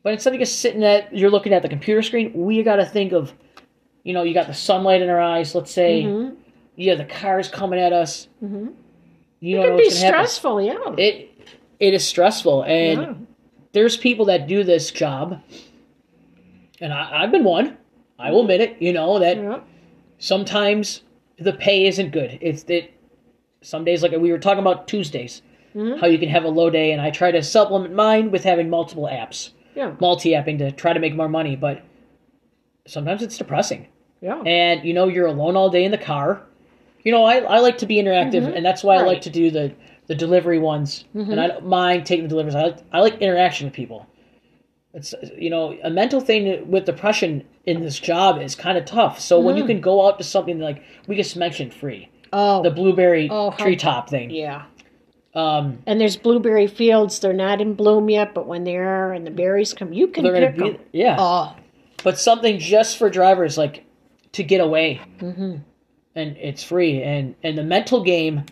But instead of just sitting at, you're looking at the computer screen. We got to think of, you know, you got the sunlight in our eyes. Let's say, Mhm. yeah, the cars coming at us. Mm-hmm. You It know be gonna happen. stressful. Yeah. It it is stressful, and Yeah. there's people that do this job, and I, I've been one. I will admit it. You know that Yeah. sometimes the pay isn't good. It's it. Some days, like we were talking about Tuesdays, Mhm. how you can have a low day, and I try to supplement mine with having multiple apps, Yeah. multi-apping to try to make more money. But sometimes it's depressing, Yeah. and you know you're alone all day in the car. You know, I, I like to be interactive, mm-hmm. and that's why I like to do the the delivery ones, mm-hmm. and I don't mind taking the deliveries. I like, I like interaction with people. It's you know a mental thing with depression in this job is kind of tough. So when you mm-hmm. can go out to something like we just mentioned free Oh. the blueberry Oh, treetop thing. yeah. Um, And there's blueberry fields. They're not in bloom yet, but when they are and the berries come, you can they're pick be them. yeah, Oh. but something just for drivers like to get away, hmm and it's free and and the mental game,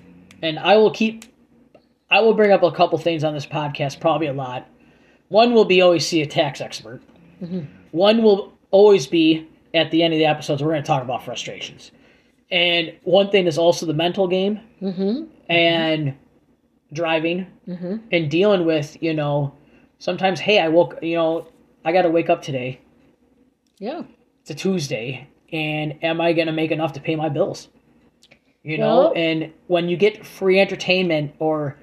and I will keep. I will bring up a couple things on this podcast, probably a lot. One will be always see a tax expert. One will always be at the end of the episodes. We're going to talk about frustrations, and one thing is also the mental game hmm and driving hmm and dealing with you know sometimes hey I woke you know I got to wake up today. Yeah. It's a Tuesday, and am I going to make enough to pay my bills? You know, Well- and when you get free entertainment or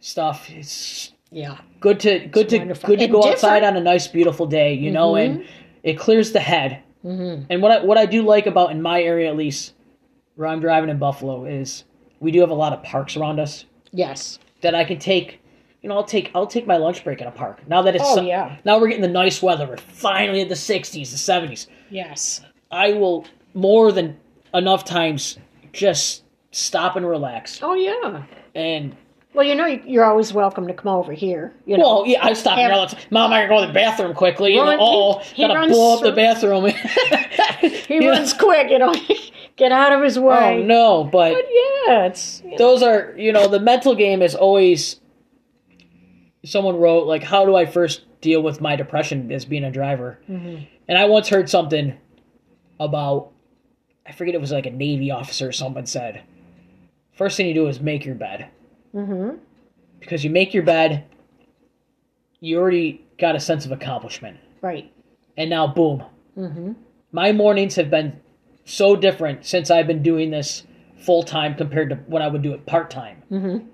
stuff. It's Yeah. good to good to wonderful. good to And go different. outside on a nice beautiful day, you know, and it clears the head. Mm-hmm. And what I what I do like about in my area at least, where I'm driving in Buffalo, is we do have a lot of parks around us Yes. that I can take. You know, I'll take I'll take my lunch break in a park. Now that it's Oh, su- yeah. now we're getting the nice weather. We're finally in the 60s, the 70s. Yes. I will more than enough times just stop and relax. Oh yeah. And Well, you know, you- you're always welcome to come over here. You know. well, yeah, I stop Have- the time. Mom, I gotta go to the bathroom quickly. You know, Run- oh, he- he gotta runs blow up the bathroom. he know? runs quick. You know, get out of his way. Oh no, but But yeah, it's you know, those are you know the mental game is always. Someone wrote like, "How do I first deal with my depression as being a driver?" Mm-hmm. And I once heard something about, I forget it was like a Navy officer. or Someone said, first thing you do is make your bed Mhm. because you make your bed, you already got a sense of accomplishment, right. and now boom, Mhm. my mornings have been so different since I've been doing this full time compared to when I would do it part time. Mhm.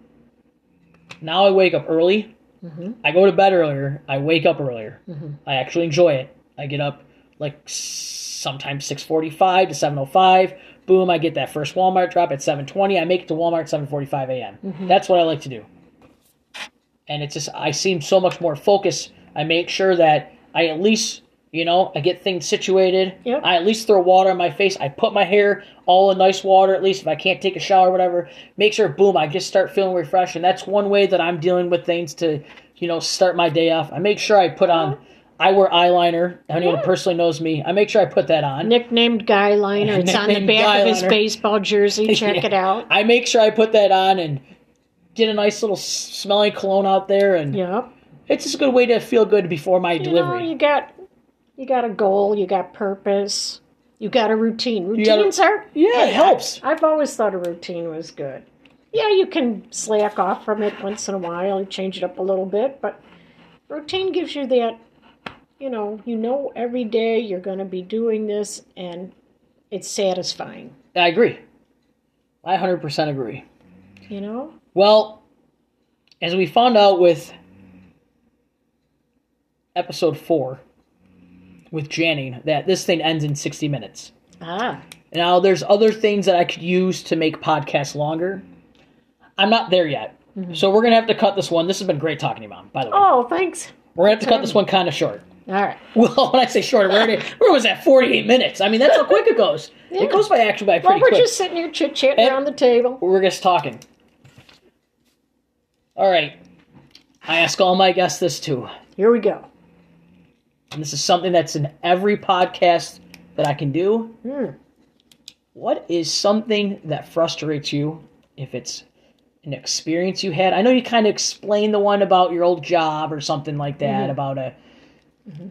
Now I wake up early. Mhm. I go to bed earlier. I wake up earlier. Mhm. I actually enjoy it. I get up like sometimes six forty five to seven oh five. Boom! I get that first Walmart drop at seven twenty. I make it to Walmart seven forty five a.m. That's what I like to do. And it's just I seem so much more focused. I make sure that I at least you know I get things situated. Yep. I at least throw water on my face. I put my hair all in nice water at least if I can't take a shower or whatever. Make sure boom I just start feeling refreshed. And that's one way that I'm dealing with things to you know start my day off. I make sure I put on. Uh-huh. I wear eyeliner. Anyone who personally knows me, I make sure I put that on. Nicknamed Guy Liner. It's on the back of his baseball jersey. Check Yeah. it out. I make sure I put that on and get a nice little s- smelling cologne out there, and Yep. it's just a good way to feel good before my You know, delivery. you got you got a goal. You got purpose. You got a routine. gotta- Routines are yeah, it helps. I've always thought a routine was good. Yeah, you can slack off from it once in a while, change it up a little bit, but routine gives you that, you know, you know every day you're going to be doing this and it's satisfying, I agree. I 100% agree. you know? Well, as we found out with episode four with Janning, that this thing ends in 60 minutes. Ah, Now, there's other things that I could use to make podcasts longer. I'm not there yet. So we're going to have to cut this one. This has been great talking to you, Mom, by the way. oh, thanks. We're going to have to cut this one kind of short. All right. Well, when I say short, we're already, where was that? 48 minutes. I mean, that's how quick it goes. It goes by actually by Well, pretty we're quick. just sitting here chit chatting And- around the table. We're just talking. All right. I ask all my guests this too. Here we go. And this is something that's in every podcast that I can do. Hmm. What is something that frustrates you if it's an experience you had? I know you kind of explained the one about your old job or something like that Mm-hmm. about a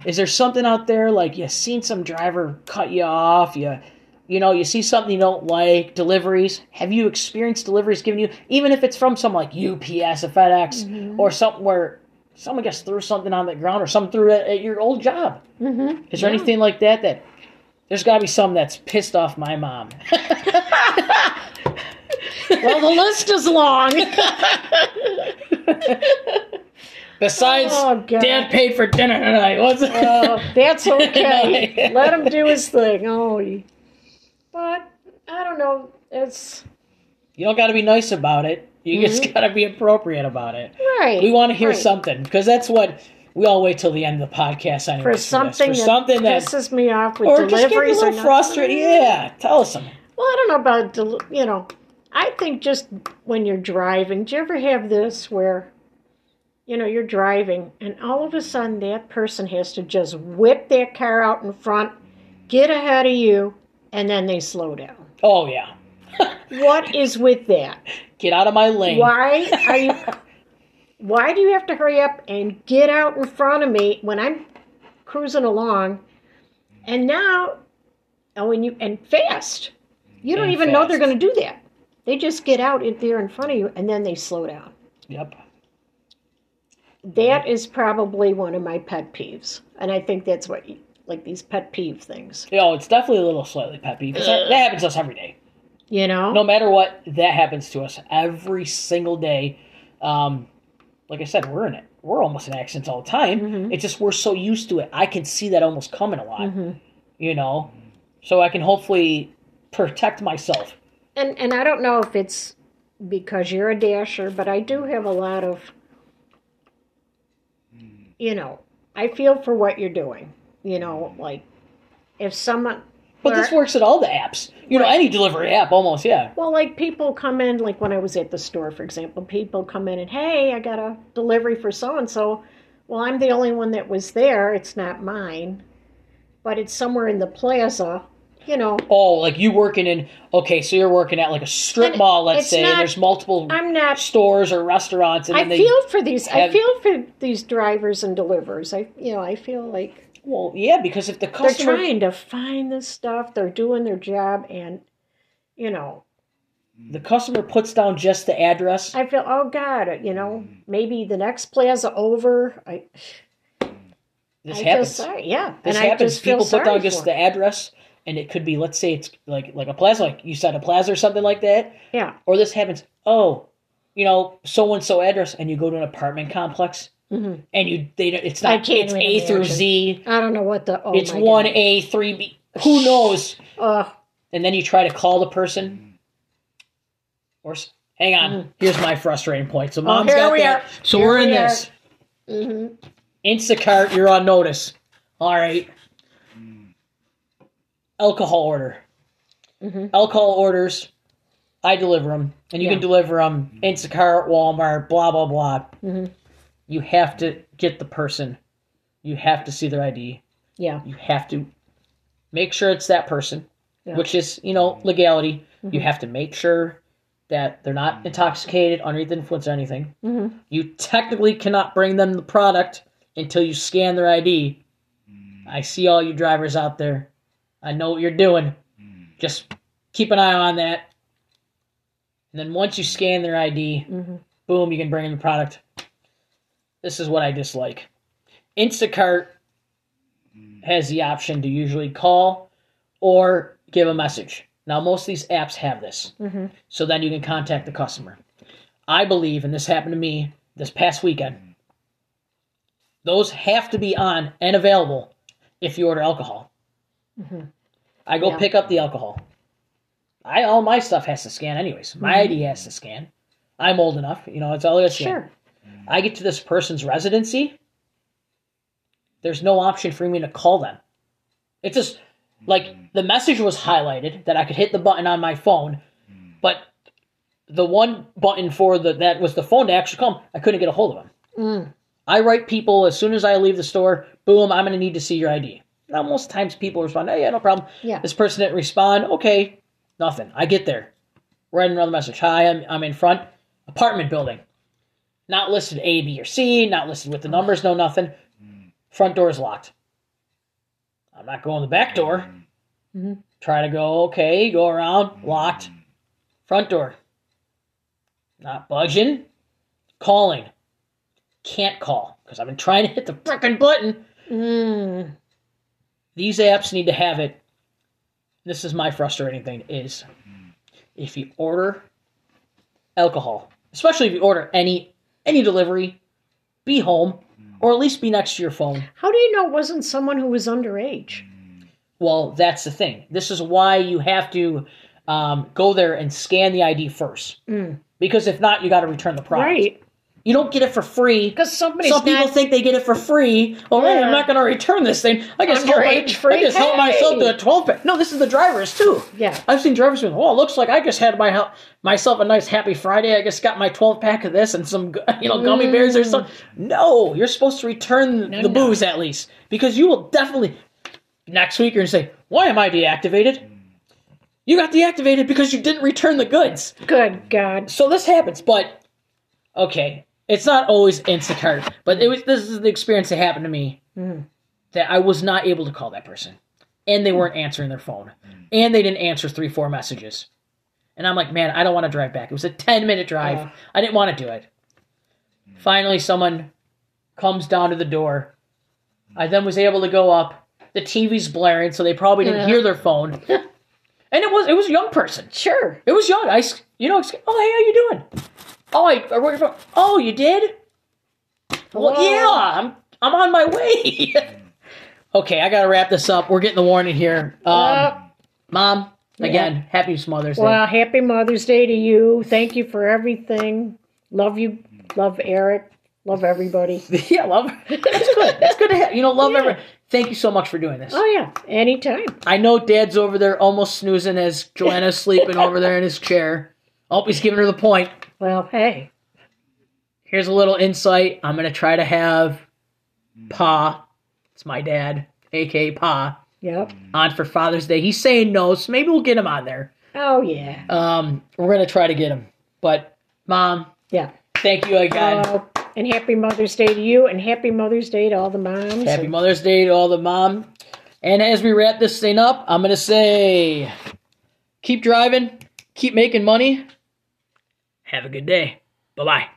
Is there something out there like you seen some driver cut you off, you you know, you see something you don't like, deliveries. Have you experienced deliveries giving you even if it's from some like UPS or FedEx Mm-hmm. or something where someone just threw something on the ground or something threw it at your old job? Mm-hmm. Is there anything like that that there's got to be some that's pissed off my mom? Well, the list is long. Besides, Oh, Dad paid for dinner tonight. It? Oh, that's okay. Let him do his thing. Oh, he- but I don't know. It's you don't got to be nice about it. You just got to be appropriate about it. right. We want to hear Mm-hmm. right. something because that's what we all wait till the end of the podcast. Anyways, for something, for that something that, pisses me off with or just get a deliveries. little frustrated. Yeah, tell us something. Well, I don't know about del- you know. I think just when you're driving, do you ever have this where, you know, you're driving and all of a sudden that person has to just whip their car out in front, get ahead of you, and then they slow down. Oh yeah, What is with that? get out of my lane. Why are you? Why do you have to hurry up and get out in front of me when I'm cruising along? And now, oh, and you and fast. You don't And even know they're going to do that. They just get out in there in front of you and then they slow down. Yep. That is probably one of my pet peeves, and I think that's what you, like these pet peeve things. Oh, it's definitely a little slightly peppy because that, that happens to us every day. You know? No matter what, that happens to us every single day. Um, like I said, we're in it. We're almost in accidents all the time. Mhm. It's just we're so used to it. I can see that almost coming a lot. Mhm. You know, so I can hopefully protect myself. And and I don't know if it's because you're a dasher, but I do have a lot of you know, I feel for what you're doing. You know, like if someone But this works at all the apps. You know, Right. any delivery app almost. Yeah. well, like people come in, like when I was at the store, for example, people come in and, hey, I got a delivery for so and so. Well, I'm the only one that was there. It's not mine, but it's somewhere in the plaza, you know. Oh, like you working in? Okay, so you're working at like a strip And mall, let's it's say. not- and there's multiple I'm not stores or restaurants, and I then they. feel for these. I have- feel for these drivers and delivers. I, you know, I feel like Well, yeah, because if the customer they're trying to find this stuff. They're doing their job, and you know, the customer puts down just the address. I feel, oh God, you know, hmm. maybe the next plaza over. I, This I happens. feel sorry. Yeah, This and I happens. just feel People put down just the address, and it could be, let's say, it's like like a plaza, like you said, a plaza or something like that. Yeah. Or this happens. Oh, you know, so and so address, and you go to an apartment complex, Mhm. and you they don't- it's I not can't it's A through. Z. I don't know what the. Oh it's one God. A, three B. Who knows? Ugh. and then you try to call the person. Or hang on, here's my frustrating point. So mom's Mm. Oh, here got we that. are. So Here we're in are. this hmm Instacart. You're on notice. All right. Alcohol order. Mhm. Alcohol orders. I deliver them, and you Yeah. can deliver them Instacart, Walmart, blah blah blah. You have to get the person. You have to see their ID. Yeah. You have to make sure it's that person, Yeah. which is, you know, legality. You Mhm. have to make sure that they're not intoxicated, underneath the influence or anything. hmm You technically cannot bring them the product until you scan their ID. I see all you drivers out there. I know what you're doing. Just keep an eye on that. And then once you scan their ID, hmm boom, you can bring in the product. This is what I dislike. Instacart has the option to usually call or give a message. Now, most of these apps have this. hmm So then you can contact the customer. I believe, and this happened to me this past weekend, those have to be on and available if you order alcohol. Mhm. I go Yeah. pick up the alcohol. I all my stuff has to scan anyways. My Mhm. ID has to scan. I'm old enough, you know, it's all got to scan. Sure. I get to this person's residency. There's no option for me to call them. It's just like the message was highlighted that I could hit the button on my phone, but the one button for the that was the phone to actually call I couldn't get a hold of them. Mm. I write people as soon as I leave the store. Boom, I'm gonna need to see your ID. Now most times people respond, "Oh yeah, no problem." Yeah. This person didn't respond. Okay, nothing. I get there, write another message. Hi, I'm I'm in front apartment building. Not listed A, B, or C. Not listed with the numbers. No nothing. Front door is locked. I'm not going the back door. Mhm. Try to go. Okay, go around. Locked. Front door. Not budging. Calling. Can't call because I've been trying to hit the frickin' button. Mm. These apps need to have it. This is my frustrating thing is if you order alcohol, especially if you order any any delivery, be home or at least be next to your phone. How do you know it wasn't someone who was underage? Well, that's the thing. This is why you have to um, go there and scan the ID first. Mm. Because if not, you got to return the product. Right. You don't get it for free. Because somebody's Some people not. think they get it for free. Oh, hey, I'm not going to return this thing. I just help, my, free. I just help Hey! myself to a 12 pack. No, this is the drivers too. yeah. I've seen drivers going, "Oh, it looks like I just had my myself a nice happy Friday. I just got my 12 pack of this and some, you know, gummy bears or something." Mm. No, you're supposed to return No, the no. booze at least because you will definitely next week you're gonna say, "Why am I deactivated?" You got deactivated because you didn't return the goods. Good God. So this happens, but okay, it's not always Instacart, but it was. This is the experience that happened to me Mm. that I was not able to call that person, and they weren't answering their phone, and they didn't answer three, four messages, and I'm like, man, I don't want to drive back. It was a ten minute drive. Yeah. I didn't want to do it. Finally, someone comes down to the door. I then was able to go up. The TV's blaring, so they probably didn't Yeah. hear their phone. and it was it was a young person. Sure. It was young. I you know, oh, hey, how you doing? Oh, I, I wrote your phone. Oh, you did? Well, Hello? yeah, I'm I'm on my way. okay, I gotta wrap this up. We're getting the warning here. Um, Mom, again, happy Mother's Day. well, happy Mother's Day to you. Thank you for everything. Love you. Love Eric. Love everybody. yeah, love. That's good. That's good to have. You know, love everyone. Thank you so much for doing this. Oh yeah, anytime. I know Dad's over there almost snoozing as Joanna's sleeping over there in his chair. Oh, he's giving her the point. Well, hey. Here's a little insight. I'm gonna try to have Pa, it's my dad, aka Pa, Yep. on for Father's Day. He's saying no, so maybe we'll get him on there. Oh yeah. Um, we're gonna try to get him. But Mom, Yeah. thank you again. Uh, and happy Mother's Day to you, and happy Mother's Day to all the moms. Happy and- Mother's Day to all the mom. And as we wrap this thing up, I'm gonna say, keep driving, keep making money. Have a good day. Bye bye.